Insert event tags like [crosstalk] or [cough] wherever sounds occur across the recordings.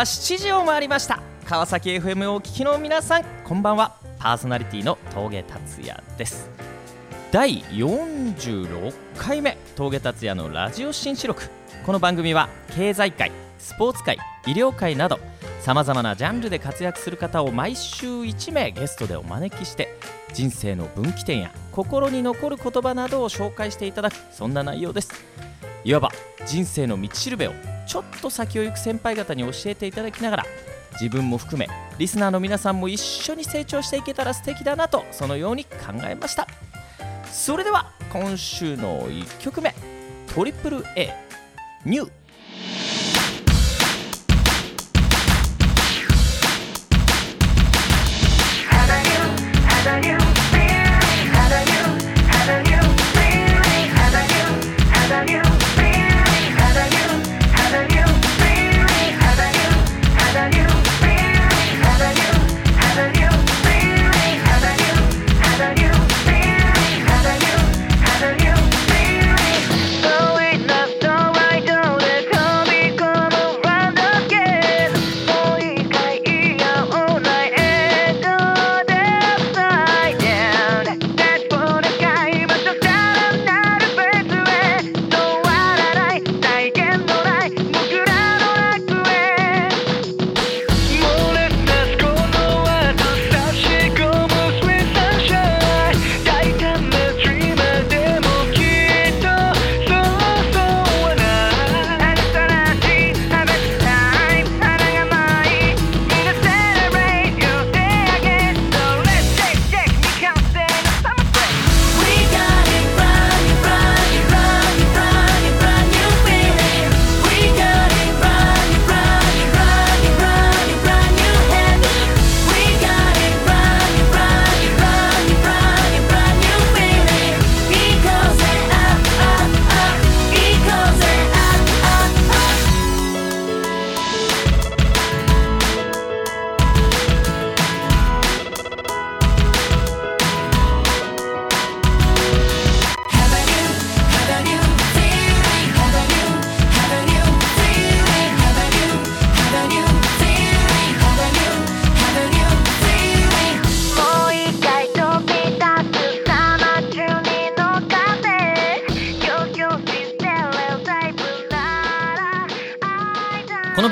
は7時を回りました。川崎 FM をお聞きの皆さんこんばんは。パーソナリティの峠達也です。第46回目峠達也のラジオ新四録。この番組は経済界スポーツ界医療界などさまざまなジャンルで活躍する方を毎週1名ゲストでお招きして人生の分岐点や心に残る言葉などを紹介していただくそんな内容です。いわば人生の道しるべをちょっと先を行く先輩方に教えていただきながら自分も含めリスナーの皆さんも一緒に成長していけたら素敵だなとそのように考えました。それでは今週の1曲目 AAA「ニュー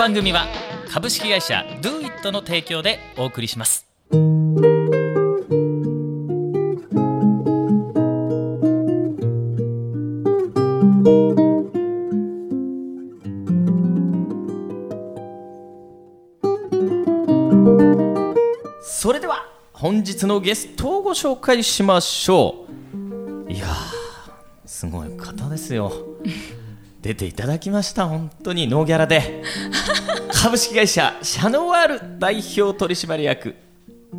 番組は株式会社 DoIt の提供でお送りします。それでは本日のゲストをご紹介しましょう。いやすごい方ですよ。出ていただきました。本当にノーギャラで。株式会社シャノワール代表取締役。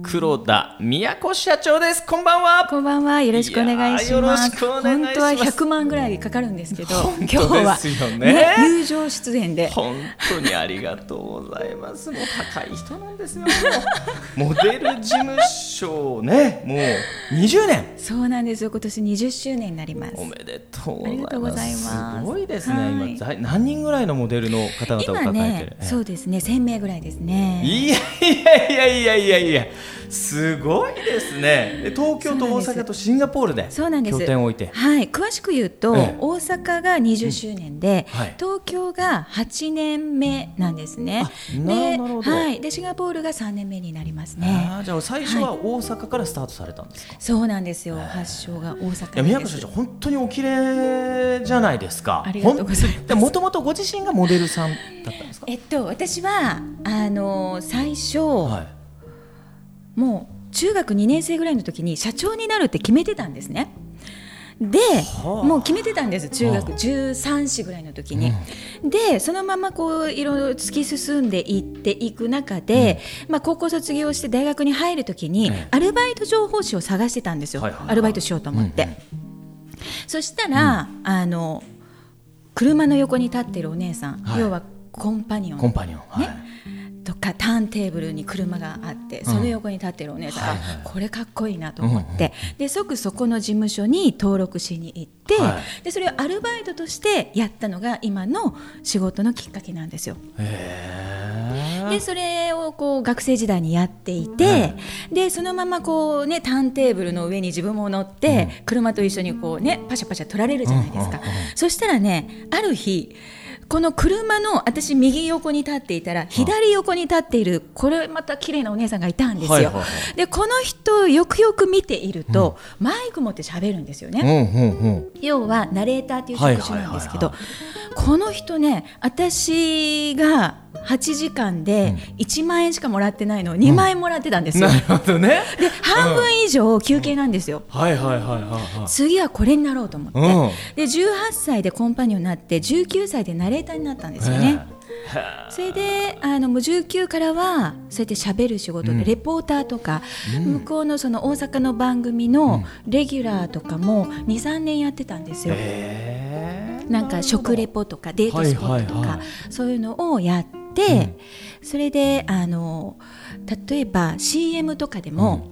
黒田都社長です。こんばんは。こんばんは。よろしくお願いします。本当は100万ぐらいかかるんですけど今日は、ねね、友情出演で。本当にありがとうございます。もう高い人なんですよ。モデル事務所ねもう20年。そうなんですよ。今年20周年になります。おめでとうございます。す。ごいですね、はい、今何人ぐらいのモデルの方々を抱えてる、ね、そうですね。1000名ぐらいですね。いやいやいやいやいやいやすごいですね。東京と大阪とシンガポールでそうなんです。拠点を置いて。はい。詳しく言うと、ええ、大阪が20周年で、うん。はい、東京が8年目なんですね。なるほど。はい。でシンガポールが3年目になりますね。あじゃあ最初は大阪からスタートされたんですか、はい、そうなんですよ。発祥が大阪宮古社長本当にお綺麗じゃないですか。ありがとうございます。もともとご自身がモデルさんだったんですか？えっと私はあの最初、はいもう中学2年生ぐらいの時に社長になるって決めてたんですね。で、はあ、もう決めてたんです中学13歳ぐらいの時に。うん、でそのままこういろいろ突き進んでいっていく中で、うん、まあ、高校卒業して大学に入る時に、アルバイト情報誌を探してたんですよ、はいはいはい、アルバイトしようと思って。うん、そしたら、あの車の横に立ってるお姉さん、はい、要はコンパニオン。コンパニオン、はい、ねとかターンテーブルに車があって、その横に立ってるお姉さん、うんこれかっこいいなと思って、うんうん、で即そこの事務所に登録しに行って、はい、でそれをアルバイトとしてやったのが今の仕事のきっかけなんですよ。へでそれをこう学生時代にやっていて、でそのままこうねターンテーブルの上に自分も乗って、車と一緒にこうねパシャパシャ取られるじゃないですか、そしたらねある日この車の私右横に立っていたら左横に立っているこれまた綺麗なお姉さんがいたんですよ。でこの人よくよく見ていると、うん、マイク持って喋るんですよね。うんうんうん、要はナレーターという職種なんですけど、この人ね私が8時間で1万円しかもらってないのを2万円もらってたんですよ。なるほどね。で半分以上休憩なんですよ。はいはいはいはい。次はこれになろうと思って、で18歳でコンパニオンになって19歳でナレーターになったんですよね。それであのもう19からはそうやってしゃべる仕事で、レポーターとか、向こうのその大阪の番組のレギュラーとかも23年やってたんですよ。なんか食レポとかデートスポットとか、そういうのをやって、それであの例えば CM とかでも、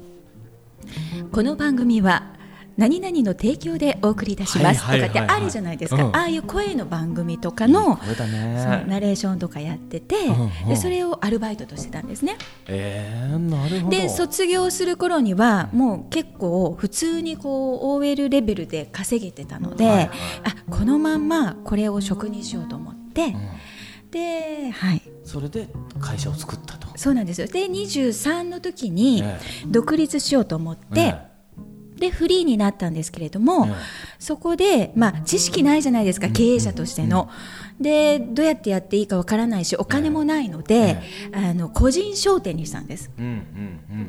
この番組は何々の提供でお送りいたしますとかってあるじゃないですか、ああいう声の番組とかの、ナレーションとかやってて、でそれをアルバイトとしてたんですね。えー、なるほど。で卒業する頃にはもう結構普通にこう OL レベルで稼げてたので、あこのまんまこれを職にしようと思って。で、はい、それで会社を作ったと。そうなんですよ。で23の時に独立しようと思って、でフリーになったんですけれども、うん、そこで、まあ、知識ないじゃないですか、経営者としての。でどうやってやっていいかわからないしお金もないので、あの個人商店にしたんです。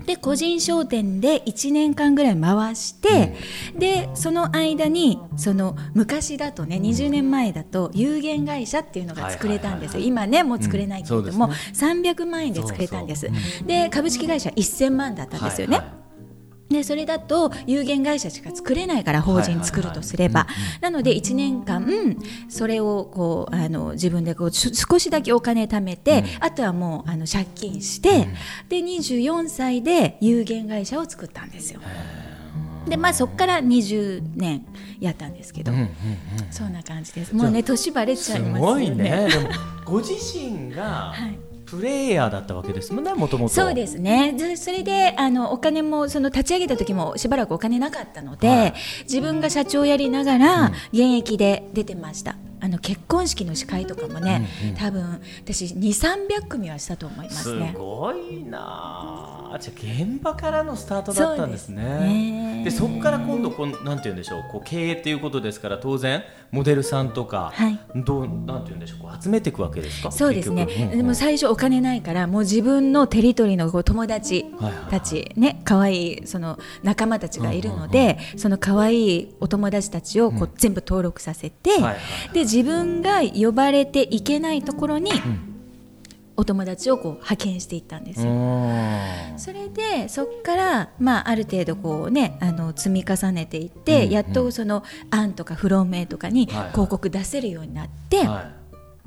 で個人商店で1年間ぐらい回して、でその間にその昔だとね20年前だと有限会社っていうのが作れたんですよ、今ねもう作れないけれども、うん。ね、300万円で作れたんです。で株式会社1000万だったんですよね。はいはいでそれだと有限会社しか作れないから法人作るとすれば、なので1年間それをこうあの自分でこう少しだけお金貯めて、うん、あとはもうあの借金して、うん、で24歳で有限会社を作ったんですよ。でまあそこから20年やったんですけど、そんな感じです。もうね年バレちゃいますよね。ね。でもご自身が、[laughs] はいプレイヤーだったわけですもんね、もともと。そうですね。それで、あの、お金も、その立ち上げた時も、しばらくお金なかったので、はい、自分が社長やりながら、現役で出てました。あの結婚式の司会とかもね、うんうん、多分私2 3 0 0組はしたと思いますね。すごいな。じゃあ現場からのスタートだったんですね。で、ね、そこから今度こうなんて言うんでしょうこう経営っていうことですから当然モデルさんとか、はい、どうなんて言うんでしょうこう集めていくわけですか？そうですね、うんうん、でも最初お金ないからもう自分のテリトリーのこう友達たち、はいはい、ね可愛いその仲間たちがいるので、うんうんうん、その可愛いお友達たちをこう、全部登録させて、はいはい、で自分が呼ばれていけないところに、お友達をこう派遣していったんですよ。それでそこから、まあ、ある程度こう、ね、あの積み重ねていって、うんうん、やっとその案とかフローメイとかに広告出せるようになって。はい。はい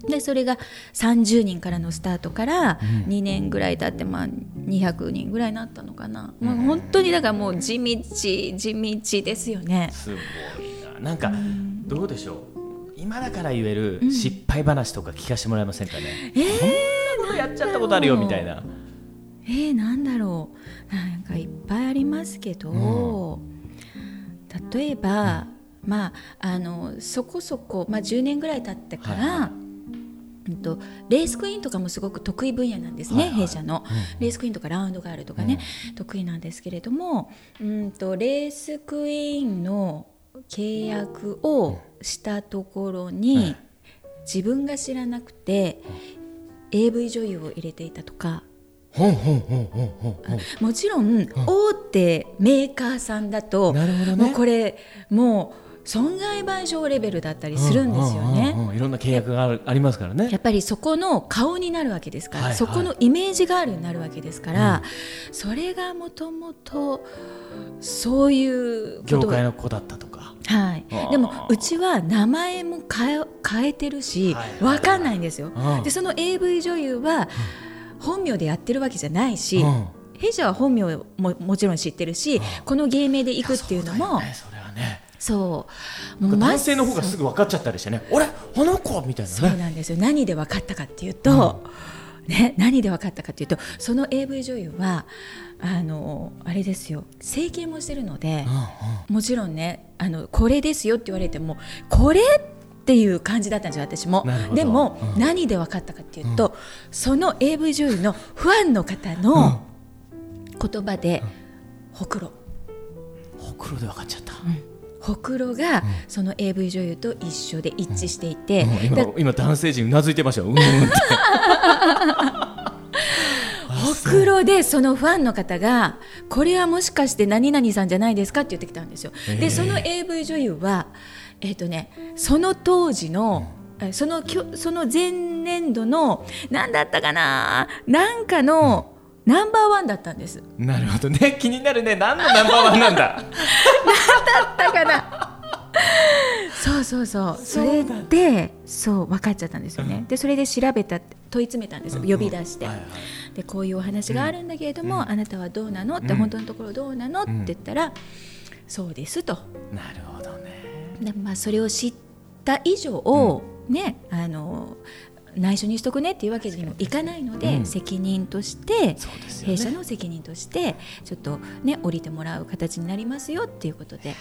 でそれが30人からのスタートから2年ぐらい経って、まあ、200人ぐらいになったのかな、もう本当にだからもう地道地道ですよね。すごいな。なんか、どうでしょう？今だから言える失敗話とか聞かせてもらえませんかね、うん、えー、こんなことやっちゃったことあるよみたいな。えー、なんだろう。なんかいっぱいありますけど、うん、例えば、うん、まああのそこそこ、まあ、10年ぐらい経ってから、はい、とレースクイーンとかもすごく得意分野なんですね、はいはい、弊社の、うん、レースクイーンとかラウンドガールとかね、うん、得意なんですけれどもうんとレースクイーンの契約をしたところに、自分が知らなくて AV 女優を入れていたとか。もちろん大手メーカーさんだと、もうこれもう損害賠償レベルだったりするんですよね、いろんな契約がありますからね。やっぱりそこの顔になるわけですから、はいはい、そこのイメージガールになるわけですから、うん、それがもともとそういう業界の子だったとはい、でもうちは名前も変え変えてるし、わ分かんないんですよ。でその AV 女優は本名でやってるわけじゃないし、弊社は本名ももちろん知ってるし、この芸名で行くっていうのも。そう、ね、男性の方がすぐ分かっちゃったりしてね、俺あの子みたいな、ね、そうなんですよ。何で分かったかっていうと、ね、何で分かったかというとその AV 女優はあのあれですよ整形もしてるので、うんうん、もちろんねあのこれですよって言われてもこれっていう感じだったんですよ私も。でも、うん、何で分かったかっていうと、うん、その AV 女優のファンの方の言葉で、ほくろ。ほくろで分かっちゃった、ほくろがその AV 女優と一緒で一致していて、うん。今今男性陣うなずいてましたよ、うんって。[laughs] ほくろでそのファンの方がこれはもしかして何々さんじゃないですかって言ってきたんですよ。でその AV 女優はえっ、ー、とねその当時の、そのその前年度の何だったかななんかの、ナンバーワンだったんです。なるほどね。気になるね。何のナンバーワンなんだ何だったかな？そうそうそう。それでそう分かっちゃったんですよね、うん、でそれで調べた問い詰めたんです、呼び出して、はいはい、でこういうお話があるんだけれども、うん、あなたはどうなの？って、本当のところどうなの？って言ったら、そうですと。なるほどね。で、まあ、それを知った以上、ねあの内緒にしとくねっていうわけにもいかないので、うん、責任として、ね、弊社の責任としてちょっとね降りてもらう形になりますよっていうことで。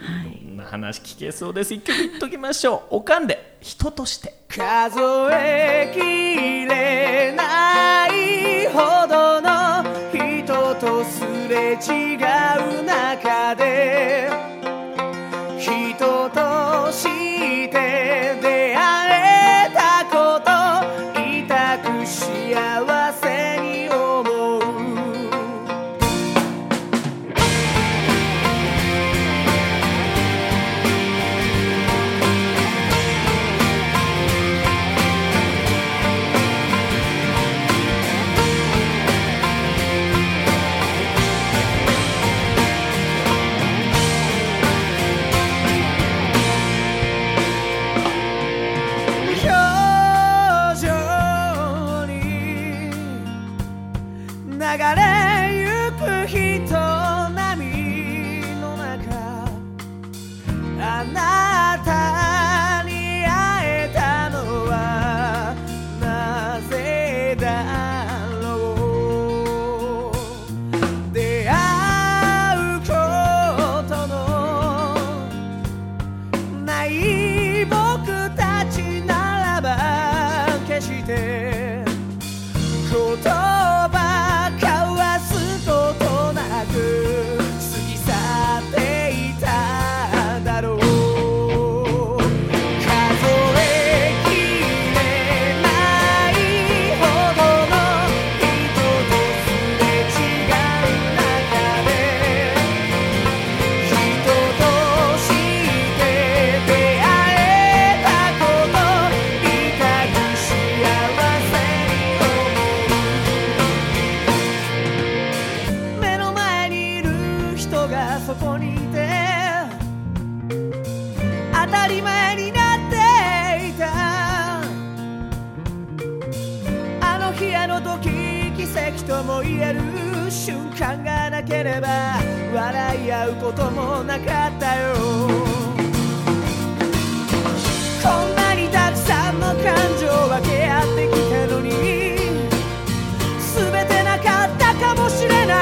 はい、いろんな話聞けそうです。一曲言っときましょう。おかんで人として。数えきれないほどの人とすれ違う中で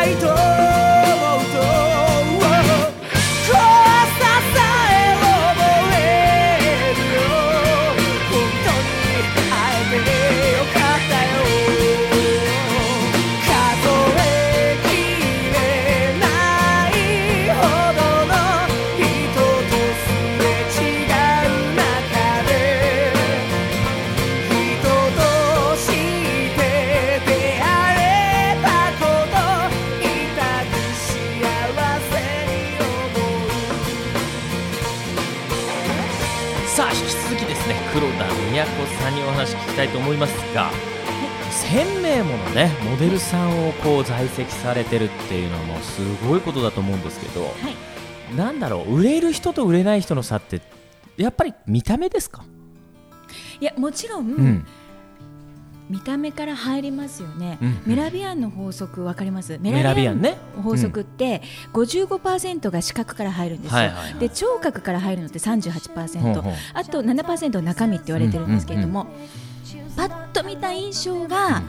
も思いますが、1000名ものねモデルさんをこう在籍されてるっていうのはもうすごいことだと思うんですけど、はい、なんだろう売れる人と売れない人の差ってやっぱり見た目ですか？いやもちろん、うん。見た目から入りますよね、うんうん、メラビアンの法則わかります？メラビアンね。法則って55%が視覚から入るんですよ、はいはいはい、で聴覚から入るのって38%、ほうほう。あと7%は中身って言われてるんですけれども、うんうんうんパッと見た印象が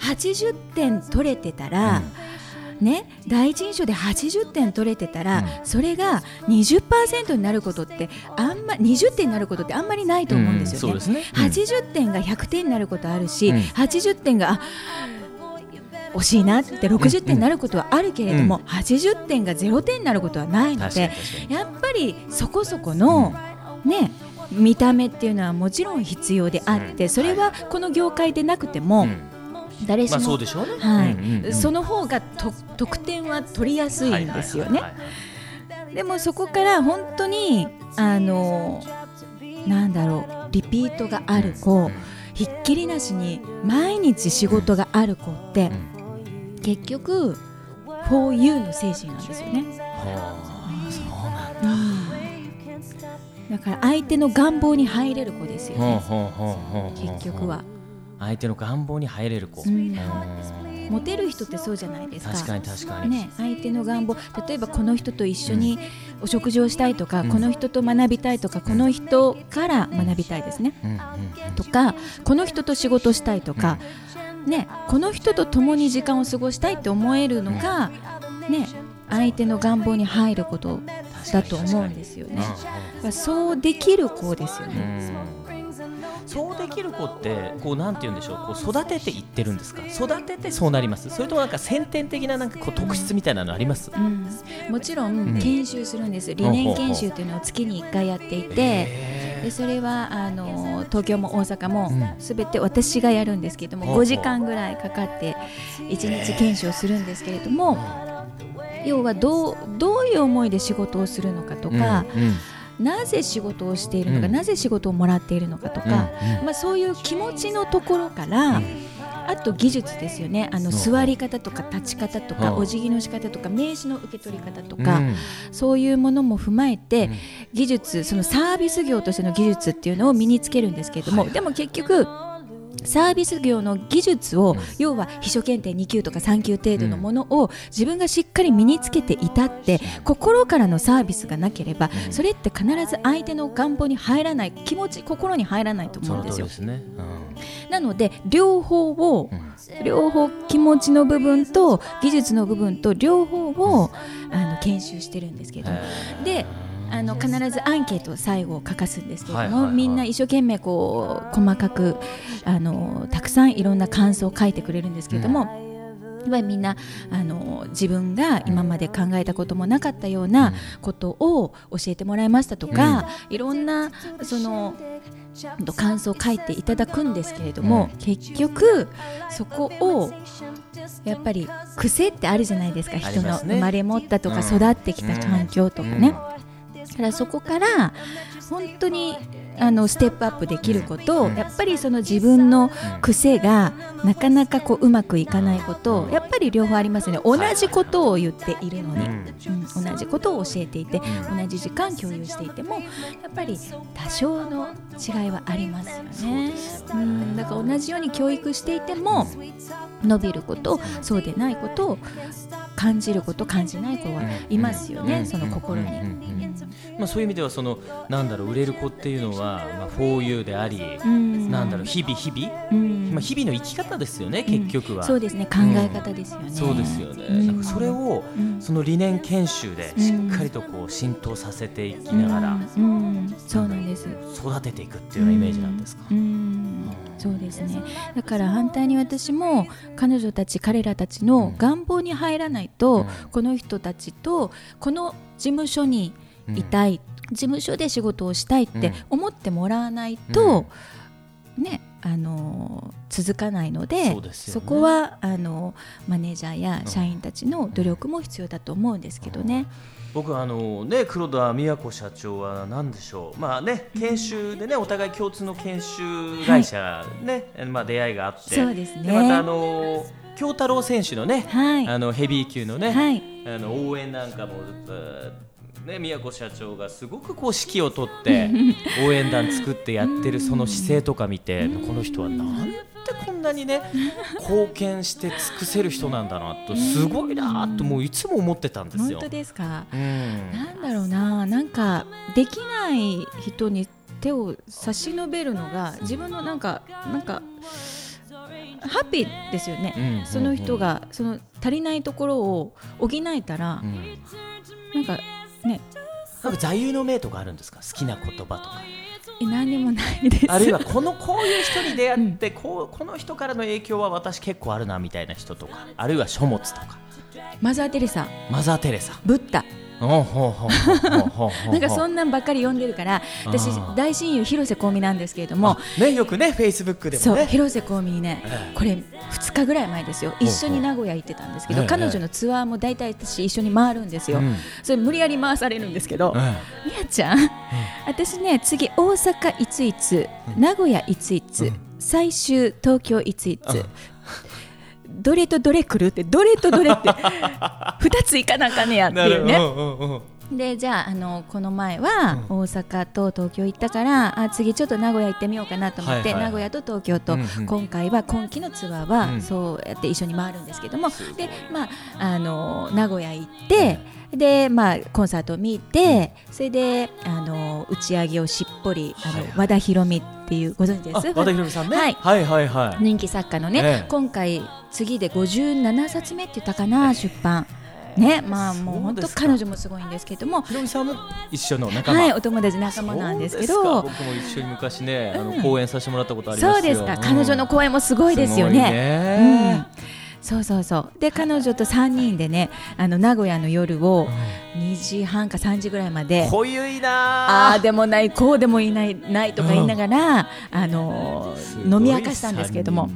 80点取れてたら、ね、第一印象で80点取れてたら、うん、それが20%になることってあんま20点になることってあんまりないと思うんですよね。うん、ね。うん、80点が100点になることあるし、うん、80点が惜しいなって60点になることはあるけれども、うん、80点が0点になることはないのでやっぱりそこそこの、ね見た目っていうのはもちろん必要であって、それはこの業界でなくても、誰しも、そうでしょうね、はい。その方がと得点は取りやすいんですよね。でもそこから本当にあのなんだろうリピートがある子、ひっきりなしに毎日仕事がある子って、結局 for you の精神なんですよね。はあ。だから相手の願望に入れる子ですよね。結局は。相手の願望に入れる子。うん。モテる人ってそうじゃないですか。確かに確かに、ね、相手の願望例えばこの人と一緒にお食事をしたいとか、うん、この人と学びたいとか、この人から学びたいですね、うん、とかこの人と仕事したいとか、ね、この人と共に時間を過ごしたいって思えるのが、ね、相手の願望に入ることだと思うんですよね。そうできる子ですよね。そうできる子ってこうなんて言うんでしょう。こう育てていってるんですか？育ててそうなります。それともなんか先天的ななんかこう特質みたいなのあります、うん、もちろん研修するんです、うん、理念研修というのを月に1回やっていてでそれはあの東京も大阪もすべて私がやるんですけれども、5時間ぐらいかかって1日研修をするんですけれども要はどうどういう思いで仕事をするのかとか、うんうん。なぜ仕事をしているのか、うん、なぜ仕事をもらっているのかとか、うん、まあ、そういう気持ちのところから、あと技術ですよね。あの座り方とか立ち方とかお辞儀の仕方とか名刺の受け取り方とか、そういうものも踏まえて、技術そのサービス業としての技術っていうのを身につけるんですけれども、でも結局サービス業の技術を、うん、要は秘書検定2級とか3級程度のものを自分がしっかり身につけていたって、心からのサービスがなければ、それって必ず相手の願望に入らない気持ち心に入らないと思うんですよ。すね。うん、なので両方を、両方気持ちの部分と技術の部分と両方を、あの研修してるんですけど。であの必ずアンケートを最後書かすんですけれども、みんな一生懸命こう細かくあのたくさんいろんな感想を書いてくれるんですけれども。うん。ぱりみんなあの自分が今まで考えたこともなかったようなことを教えてもらいましたとか、うん、いろんなその感想を書いていただくんですけれども、うん、結局そこをやっぱり癖ってあるじゃないですか。人の生まれ持ったとか育ってきた環境とかね。からそこから本当にあのステップアップできること、やっぱりその自分の癖がなかなかこううまくいかないことやっぱり両方ありますね。同じことを言っているのに、うん、同じことを教えていて同じ時間共有していてもやっぱり多少の違いはありますよね。うん、だから同じように教育していても伸びることそうでないことを感じること感じない子はいますよね、その心に。まあ、そういう意味ではそのなんだろう売れる子っていうのは、まあ、4U であり、なんだろう日々日々、まあ、日々の生き方ですよね、結局は、そうですね考え方ですよね、そうですよね、なんかそれを、その理念研修でしっかりとこう浸透させていきながら、そうなんです。育てていくっていうようなイメージなんですか、そうですね。だから反対に私も彼女たち彼らたちの願望に入らないと、この人たちとこの事務所にいたい、事務所で仕事をしたいって思ってもらわないと、ねあの続かないのでそ、ね,、こはあのマネージャーや社員たちの努力も必要だと思うんですけどね。僕あのね黒田美和子社長は何でしょう。まあね研修でねお互い共通の研修会社ね、はい、まあ出会いがあって。そうですね。またあの京太郎選手のね、はい、あのヘビー級のね、はい、あの応援なんかもね、宮古社長がすごくこう指揮を取って [laughs] 応援団作ってやってるその姿勢とか見てこの人はなんてこんなにね貢献して尽くせる人なんだなとすごいなともういつも思ってたんですよ。本当ですか、うん、なんだろうななんかできない人に手を差し伸べるのが自分のなんかなんかハッピーですよね、うんうんうん。その人がその足りないところを補えたら、うん。なんかね。なんか座右の銘とかあるんですか？好きな言葉とか。え何にもないです。あるいはこのこういう人に出会って、こうこの人からの影響は私結構あるなみたいな人とかあるいは書物とか。マザー・テレサ。マザー・テレサ。ブッダなんかそんなんばっかり読んでるから私大親友広瀬香美なんですけれどもあねよくねフェイスブックでそうもね広瀬香美にね、ええ。これ2日ぐらい前ですよ。一緒に名古屋行ってたんですけど、ええ。彼女のツアーも大体私一緒に回るんですよ、うん。それ無理やり回されるんですけど、えみやちゃん、私ね次大阪いついつ、名古屋いついつ、うん。最終東京いついつ、うんどれとどれ来るってどれとどれって [laughs] 2つ行かなあかんねやっていうね。うんうんうん。でじゃああのこの前は大阪と東京行ったから、あ次ちょっと名古屋行ってみようかなと思って、はいはいはい。名古屋と東京と、うんうん。今回は今期のツアーは、うん。そうやって一緒に回るんですけども。で、まあ、あの名古屋行って、でまあ、コンサートを見て、それであの打ち上げをしっぽりあの、和田博美っていうご存知です？あ和田裕美さんね。はい。はいはいはい。人気作家のね、ええ。今回次で57冊目って言ったかな、出版。ねまあもう本当彼女もすごいんですけども。ひろみさんも一緒の仲間。はいお友達仲間なんですけど。僕も一緒に昔ねあのうん。講演させてもらったことありますよ。そうですか、ん彼女の声もすごいですよ。ね。うんそうそうそう。で彼女と3人でねあの名古屋の夜を2時半か3時ぐらいまで濃ゆいなあ。あでもないこうでもいないないとか言いながら、あのー飲み明かしたんですけれども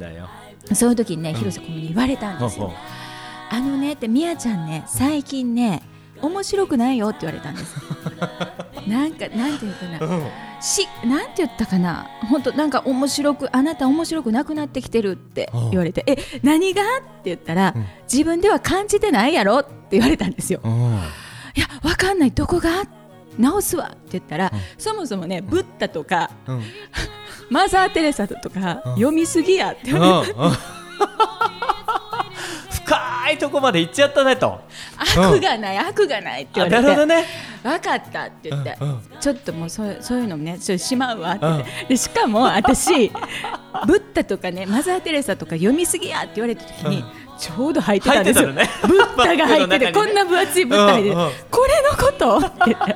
そういう時にね広瀬君に言われたんですよ。あのねってみやちゃんね最近ね面白くないよって言われたんです。[laughs] なんかなんていうかな。しなんて言ったかな。本当なんか面白くあなた面白くなくなってきてるって言われてえ何が？って言ったら、うん。自分では感じてないやろって言われたんですよ。いやわかんない。どこが？直すわって言ったら、うん。そもそもねブッダとかうん。う [laughs] んマザー・テレサとか、うん。読みすぎやって言われて、うん。うん。[laughs] 深いとこまで行っちゃったねと悪がない悪がないって言あわれてなるほどね。分かったって言って、ちょっともうそうそういうのもねちょしまうわって言って、でしかも私ブッダとかねマザー・テレサとか読みすぎやって言われた時に、うん。ちょうど入ってたんですよ、入ってブッダが入ってて、[laughs] こんな分厚いブッダ入ってて、うんうん。これのことって言って。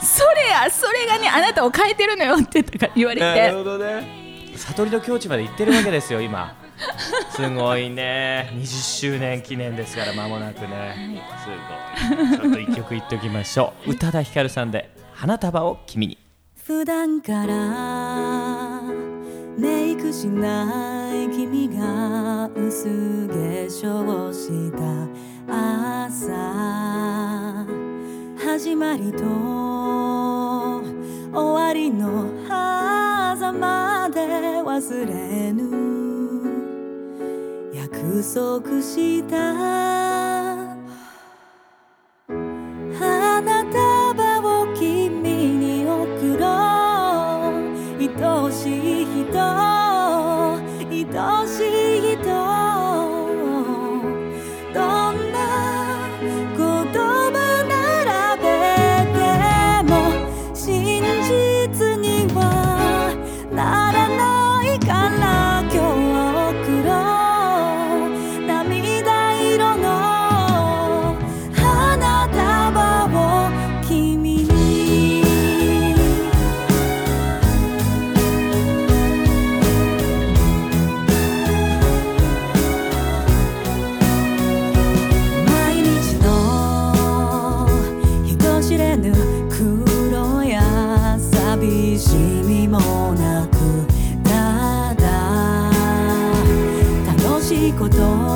それやそれがねあなたを変えてるのよって言われなるてほどね。悟りの境地まで行ってるわけですよ今 [laughs] すごいね。20周年記念ですから間もなくね、すごい。ちょっと一曲言っておきましょう。宇多田ヒカルさんで花束を君に。普段からメイクしない君が薄化粧した朝。始まりと終わりの狭間で忘れぬ約束したぬ苦労や寂しみもなくただ楽しいこと。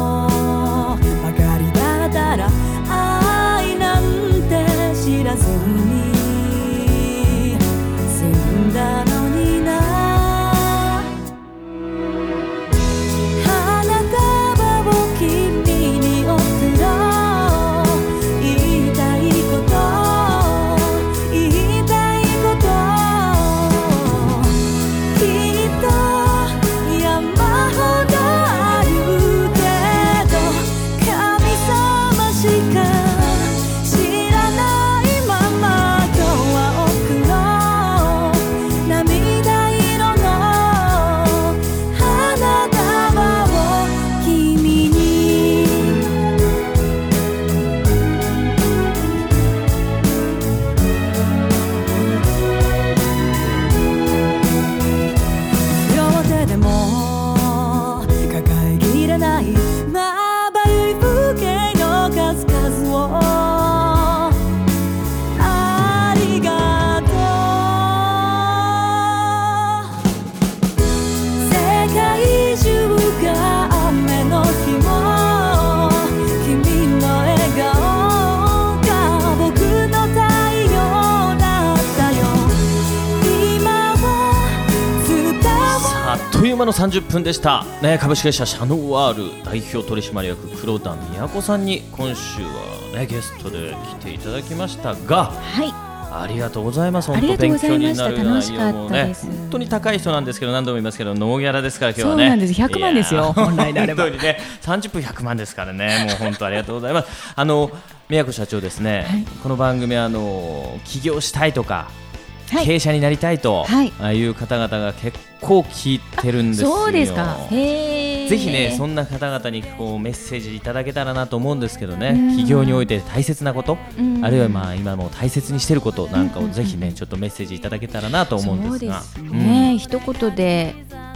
30分でした、ね、株式会社シャノーワール代表取締役黒田都さんに今週は、ね、ゲストで来ていただきましたがはい。ありがとうございます。本当勉強になる内容もね本当に高い人なんですけど何度も言いますけどノーギャラですから今日はね。そうなんです100万ですよ本来であれば。本当にね30分100万ですからね。もう本当ありがとうございます。あの宮古社長ですね、はい。この番組あの起業したいとかはい経営者になりたいと、はい。ああいう方々が結構聞いてるんですよ。そうですか。ぜひね、そんな方々にこうメッセージいただけたらなと思うんですけどね、うん。企業において大切なこと、うん。あるいはまあ今も大切にしていることなんかをぜひね、ちょっとメッセージいただけたらなと思うんですが。そうですね、一言で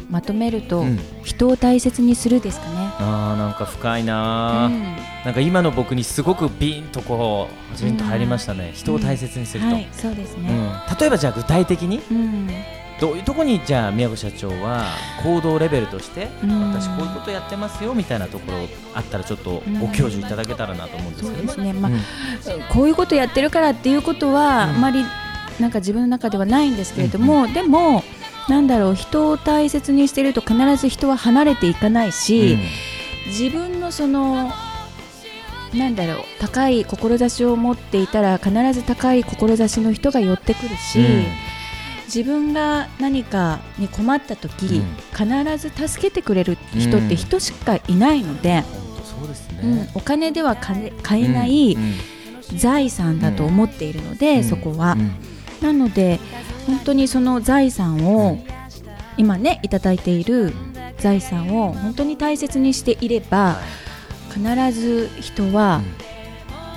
まとめると、うん。人を大切にするですかね。あーなんか深いな。ー、うん。なんか今の僕にすごくビーンとこうジーンと入りましたね、人を大切にすると、はいそうですね、うん。例えばじゃあ具体的に？うん。どういうところにじゃあ宮古社長は行動レベルとして、うん。私こういうことやってますよみたいなところあったらちょっとご教授いただけたらなと思うんですけどですね、まあうんこういうことやってるからっていうことは、うん。あまりなんか自分の中ではないんですけれども、でもなんだろう人を大切にしていると必ず人は離れていかないし、自分のそのなんだろう高い志を持っていたら必ず高い志の人が寄ってくるし、うん。自分が何かに困った時、うん。必ず助けてくれる人って人しかいないので、うん。お金では買えないうん。財産だと思っているので、うん。そこは、うん。なので本当にその財産を、今ねいただいている財産を本当に大切にしていれば必ず人は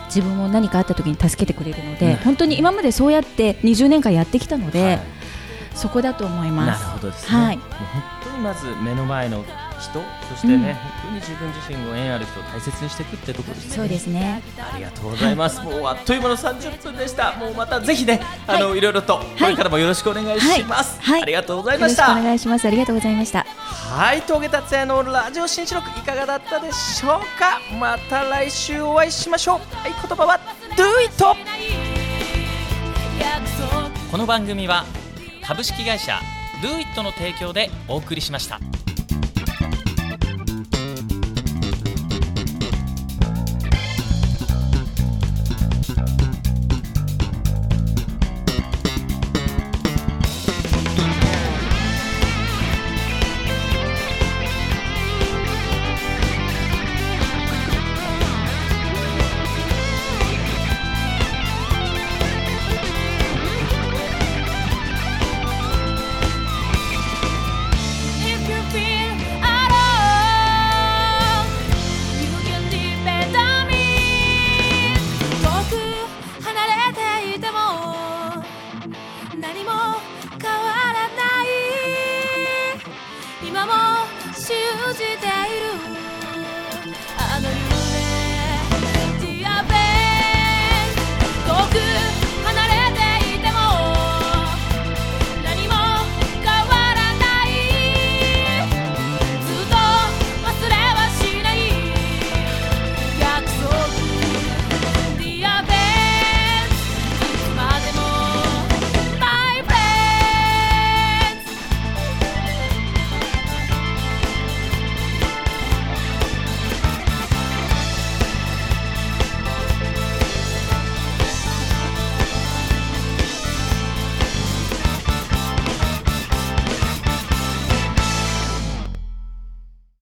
自分も何かあった時に助けてくれるので、うん。本当に今までそうやって20年間やってきたので、はい。そこだと思いなるます。ほどですね、はい。もう本当にまず目の前の人そしてね、うん本当に自分自身を縁ある人を大切にしていくってところですねそうですね。ありがとうございます。もうあっという間の30分でした。もうまたぜひね、あの、い、ろいろとこれからもよろしくお願いします。はいはいありがとうございよろしくおました。願いします。ありがとうございました。はい、峠達也のラジオ新四六いかがだったでしょうか。また来週お会いしましょう。はい、言葉は Do it。この番組は株式会社 Do it の提供でお送りしました。